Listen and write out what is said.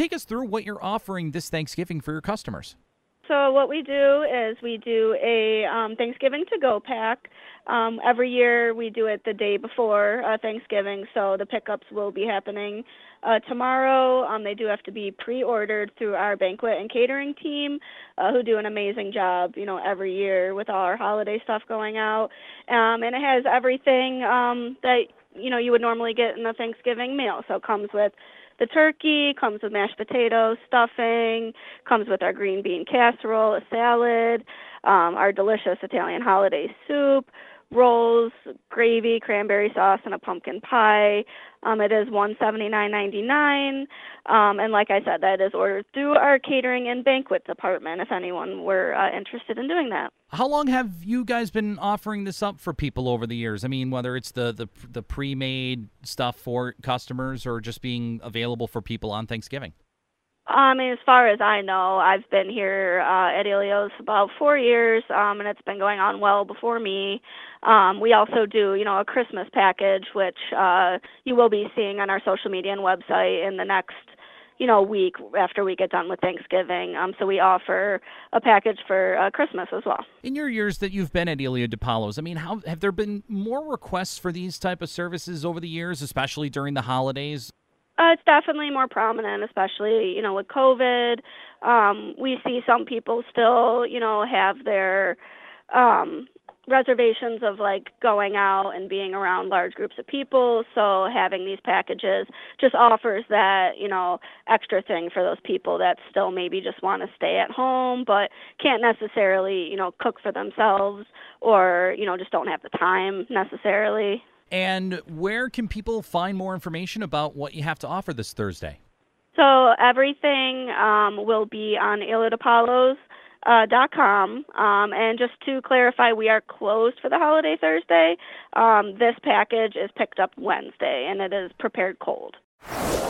Take us through what you're offering this Thanksgiving for your customers. So what we do is we do a um, Thanksgiving to go pack. Um, every year we do it the day before uh, Thanksgiving, so the pickups will be happening uh, tomorrow. Um, they do have to be pre-ordered through our banquet and catering team, uh, who do an amazing job, you know, every year with all our holiday stuff going out. Um, and it has everything um, that you know you would normally get in a Thanksgiving meal. So it comes with the turkey, comes with mashed potatoes, stuffing, comes with our green bean casserole, a salad, um, our delicious Italian holiday soup, rolls, gravy, cranberry sauce, and a pumpkin pie. Um, it is one seventy nine ninety nine, um, and like I said, that is ordered through our catering and banquet department. If anyone were uh, interested in doing that. How long have you guys been offering this up for people over the years? I mean, whether it's the the, the pre made stuff for customers or just being available for people on Thanksgiving. I mean, as far as I know, I've been here uh, at Ilio's about four years, um, and it's been going on well before me. Um, we also do, you know, a Christmas package, which uh, you will be seeing on our social media and website in the next, you know, week after we get done with Thanksgiving. Um, so we offer a package for uh, Christmas as well. In your years that you've been at Ilio DiPaolo's, I mean, how have there been more requests for these type of services over the years, especially during the holidays? Uh, it's definitely more prominent, especially you know with COVID. Um, we see some people still, you know, have their um, reservations of like going out and being around large groups of people. So having these packages just offers that you know extra thing for those people that still maybe just want to stay at home but can't necessarily you know cook for themselves or you know just don't have the time necessarily. And where can people find more information about what you have to offer this Thursday? So everything um, will be on Ilio Uh. Um, and just to clarify, we are closed for the holiday Thursday. Um, this package is picked up Wednesday, and it is prepared cold.